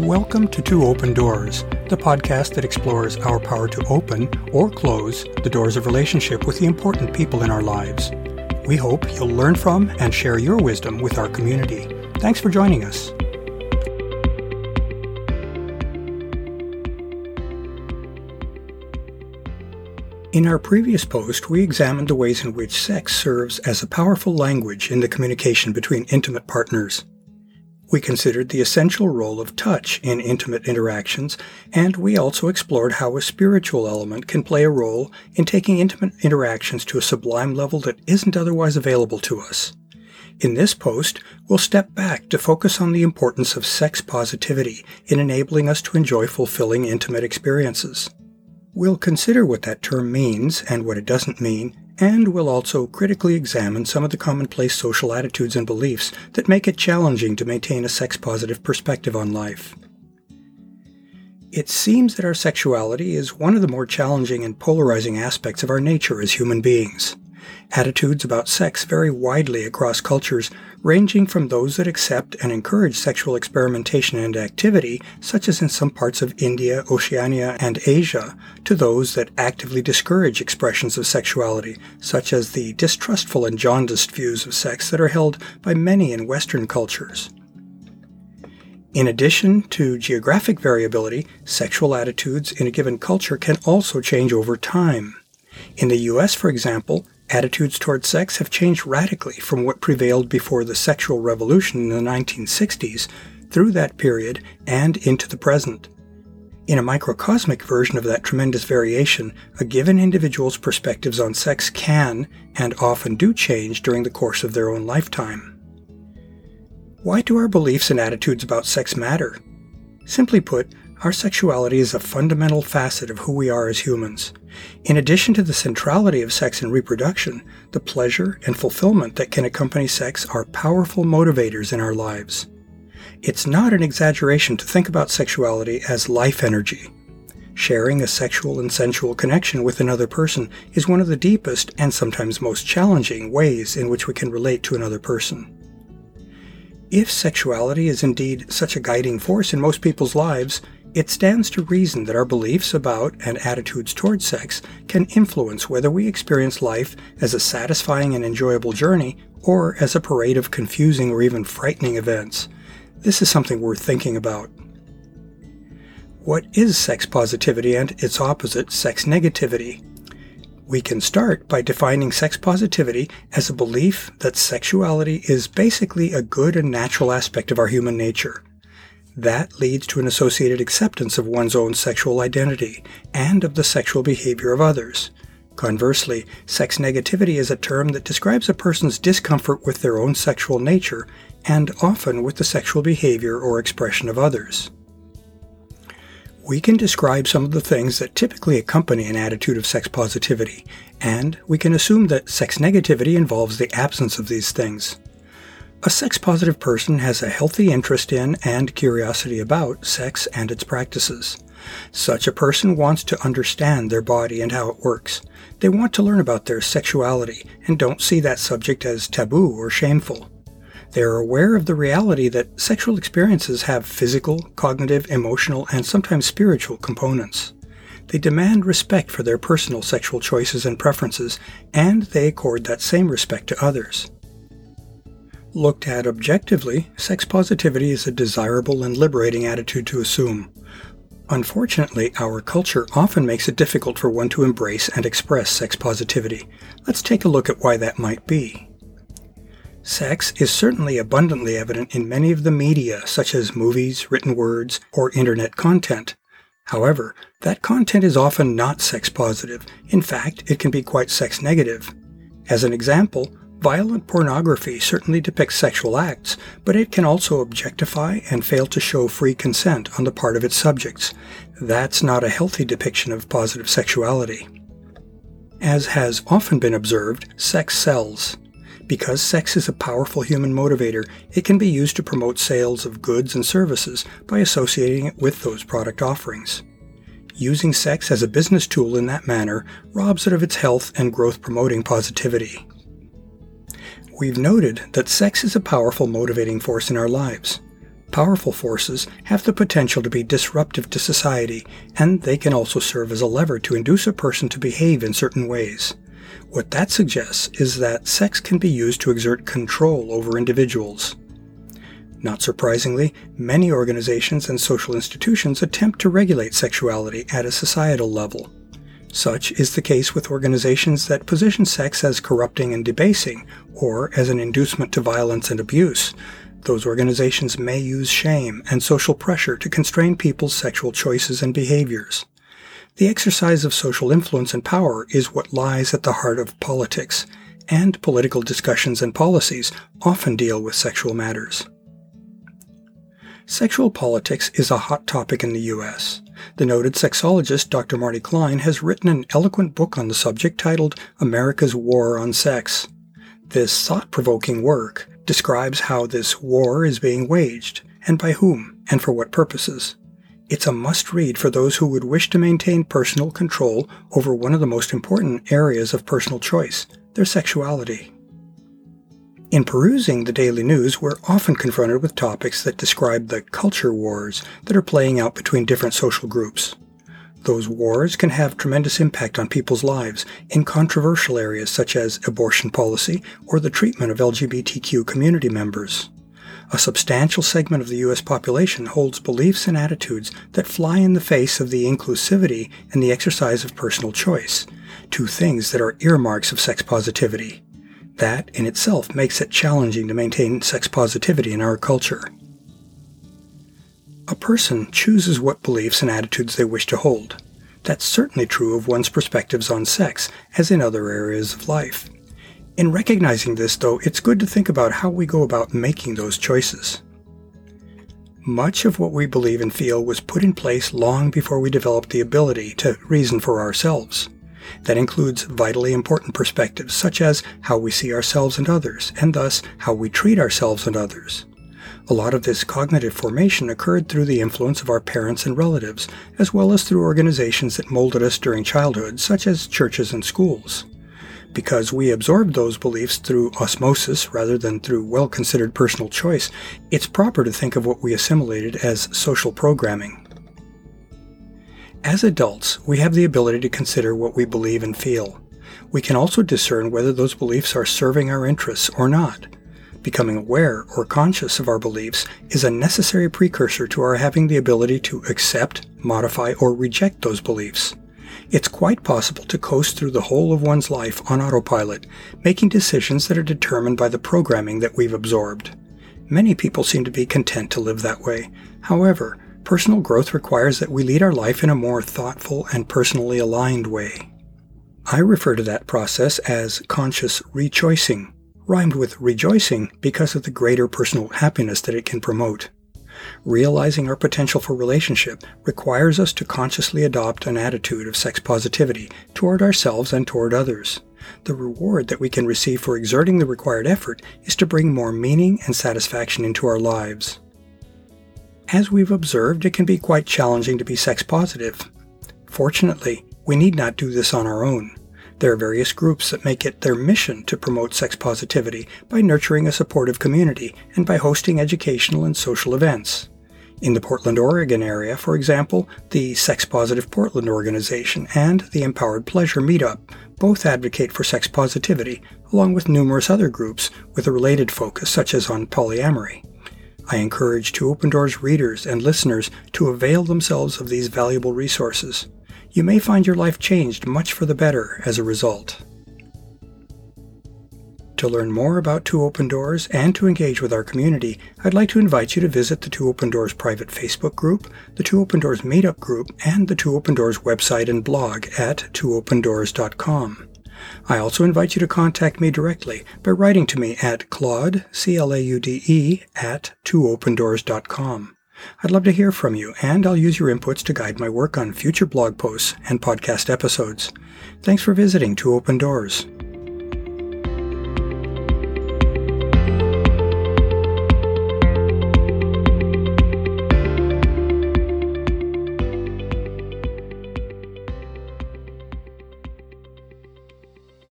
Welcome to Two Open Doors, the podcast that explores our power to open or close the doors of relationship with the important people in our lives. We hope you'll learn from and share your wisdom with our community. Thanks for joining us. In our previous post, we examined the ways in which sex serves as a powerful language in the communication between intimate partners. We considered the essential role of touch in intimate interactions, and we also explored how a spiritual element can play a role in taking intimate interactions to a sublime level that isn't otherwise available to us. In this post, we'll step back to focus on the importance of sex positivity in enabling us to enjoy fulfilling intimate experiences. We'll consider what that term means and what it doesn't mean, and we'll also critically examine some of the commonplace social attitudes and beliefs that make it challenging to maintain a sex positive perspective on life. It seems that our sexuality is one of the more challenging and polarizing aspects of our nature as human beings. Attitudes about sex vary widely across cultures, ranging from those that accept and encourage sexual experimentation and activity, such as in some parts of India, Oceania, and Asia, to those that actively discourage expressions of sexuality, such as the distrustful and jaundiced views of sex that are held by many in Western cultures. In addition to geographic variability, sexual attitudes in a given culture can also change over time. In the US, for example, Attitudes toward sex have changed radically from what prevailed before the sexual revolution in the 1960s through that period and into the present. In a microcosmic version of that tremendous variation, a given individual's perspectives on sex can and often do change during the course of their own lifetime. Why do our beliefs and attitudes about sex matter? Simply put, our sexuality is a fundamental facet of who we are as humans. In addition to the centrality of sex and reproduction, the pleasure and fulfillment that can accompany sex are powerful motivators in our lives. It's not an exaggeration to think about sexuality as life energy. Sharing a sexual and sensual connection with another person is one of the deepest and sometimes most challenging ways in which we can relate to another person. If sexuality is indeed such a guiding force in most people's lives, it stands to reason that our beliefs about and attitudes toward sex can influence whether we experience life as a satisfying and enjoyable journey or as a parade of confusing or even frightening events. This is something worth thinking about. What is sex positivity and its opposite, sex negativity? We can start by defining sex positivity as a belief that sexuality is basically a good and natural aspect of our human nature. That leads to an associated acceptance of one's own sexual identity and of the sexual behavior of others. Conversely, sex negativity is a term that describes a person's discomfort with their own sexual nature and often with the sexual behavior or expression of others. We can describe some of the things that typically accompany an attitude of sex positivity, and we can assume that sex negativity involves the absence of these things. A sex positive person has a healthy interest in and curiosity about sex and its practices. Such a person wants to understand their body and how it works. They want to learn about their sexuality and don't see that subject as taboo or shameful. They are aware of the reality that sexual experiences have physical, cognitive, emotional, and sometimes spiritual components. They demand respect for their personal sexual choices and preferences, and they accord that same respect to others. Looked at objectively, sex positivity is a desirable and liberating attitude to assume. Unfortunately, our culture often makes it difficult for one to embrace and express sex positivity. Let's take a look at why that might be. Sex is certainly abundantly evident in many of the media, such as movies, written words, or internet content. However, that content is often not sex positive. In fact, it can be quite sex negative. As an example, Violent pornography certainly depicts sexual acts, but it can also objectify and fail to show free consent on the part of its subjects. That's not a healthy depiction of positive sexuality. As has often been observed, sex sells. Because sex is a powerful human motivator, it can be used to promote sales of goods and services by associating it with those product offerings. Using sex as a business tool in that manner robs it of its health and growth promoting positivity. We've noted that sex is a powerful motivating force in our lives. Powerful forces have the potential to be disruptive to society, and they can also serve as a lever to induce a person to behave in certain ways. What that suggests is that sex can be used to exert control over individuals. Not surprisingly, many organizations and social institutions attempt to regulate sexuality at a societal level. Such is the case with organizations that position sex as corrupting and debasing, or as an inducement to violence and abuse, those organizations may use shame and social pressure to constrain people's sexual choices and behaviors. The exercise of social influence and power is what lies at the heart of politics, and political discussions and policies often deal with sexual matters. Sexual politics is a hot topic in the U.S. The noted sexologist Dr. Marty Klein has written an eloquent book on the subject titled America's War on Sex. This thought provoking work describes how this war is being waged, and by whom, and for what purposes. It's a must read for those who would wish to maintain personal control over one of the most important areas of personal choice, their sexuality. In perusing the daily news, we're often confronted with topics that describe the culture wars that are playing out between different social groups. Those wars can have tremendous impact on people's lives in controversial areas such as abortion policy or the treatment of LGBTQ community members. A substantial segment of the U.S. population holds beliefs and attitudes that fly in the face of the inclusivity and the exercise of personal choice, two things that are earmarks of sex positivity. That in itself makes it challenging to maintain sex positivity in our culture. A person chooses what beliefs and attitudes they wish to hold. That's certainly true of one's perspectives on sex, as in other areas of life. In recognizing this, though, it's good to think about how we go about making those choices. Much of what we believe and feel was put in place long before we developed the ability to reason for ourselves. That includes vitally important perspectives such as how we see ourselves and others, and thus how we treat ourselves and others. A lot of this cognitive formation occurred through the influence of our parents and relatives, as well as through organizations that molded us during childhood, such as churches and schools. Because we absorbed those beliefs through osmosis rather than through well considered personal choice, it's proper to think of what we assimilated as social programming. As adults, we have the ability to consider what we believe and feel. We can also discern whether those beliefs are serving our interests or not. Becoming aware or conscious of our beliefs is a necessary precursor to our having the ability to accept, modify, or reject those beliefs. It's quite possible to coast through the whole of one's life on autopilot, making decisions that are determined by the programming that we've absorbed. Many people seem to be content to live that way. However, personal growth requires that we lead our life in a more thoughtful and personally aligned way. I refer to that process as conscious rechoicing rhymed with rejoicing because of the greater personal happiness that it can promote. Realizing our potential for relationship requires us to consciously adopt an attitude of sex positivity toward ourselves and toward others. The reward that we can receive for exerting the required effort is to bring more meaning and satisfaction into our lives. As we've observed, it can be quite challenging to be sex positive. Fortunately, we need not do this on our own. There are various groups that make it their mission to promote sex positivity by nurturing a supportive community and by hosting educational and social events. In the Portland, Oregon area, for example, the Sex Positive Portland organization and the Empowered Pleasure Meetup both advocate for sex positivity, along with numerous other groups with a related focus, such as on polyamory. I encourage Two Open Doors readers and listeners to avail themselves of these valuable resources you may find your life changed much for the better as a result. To learn more about Two Open Doors and to engage with our community, I'd like to invite you to visit the Two Open Doors private Facebook group, the Two Open Doors meetup group, and the Two Open Doors website and blog at twoopendoors.com. I also invite you to contact me directly by writing to me at claude, C-L-A-U-D-E, at twoopendoors.com. I'd love to hear from you, and I'll use your inputs to guide my work on future blog posts and podcast episodes. Thanks for visiting Two Open Doors.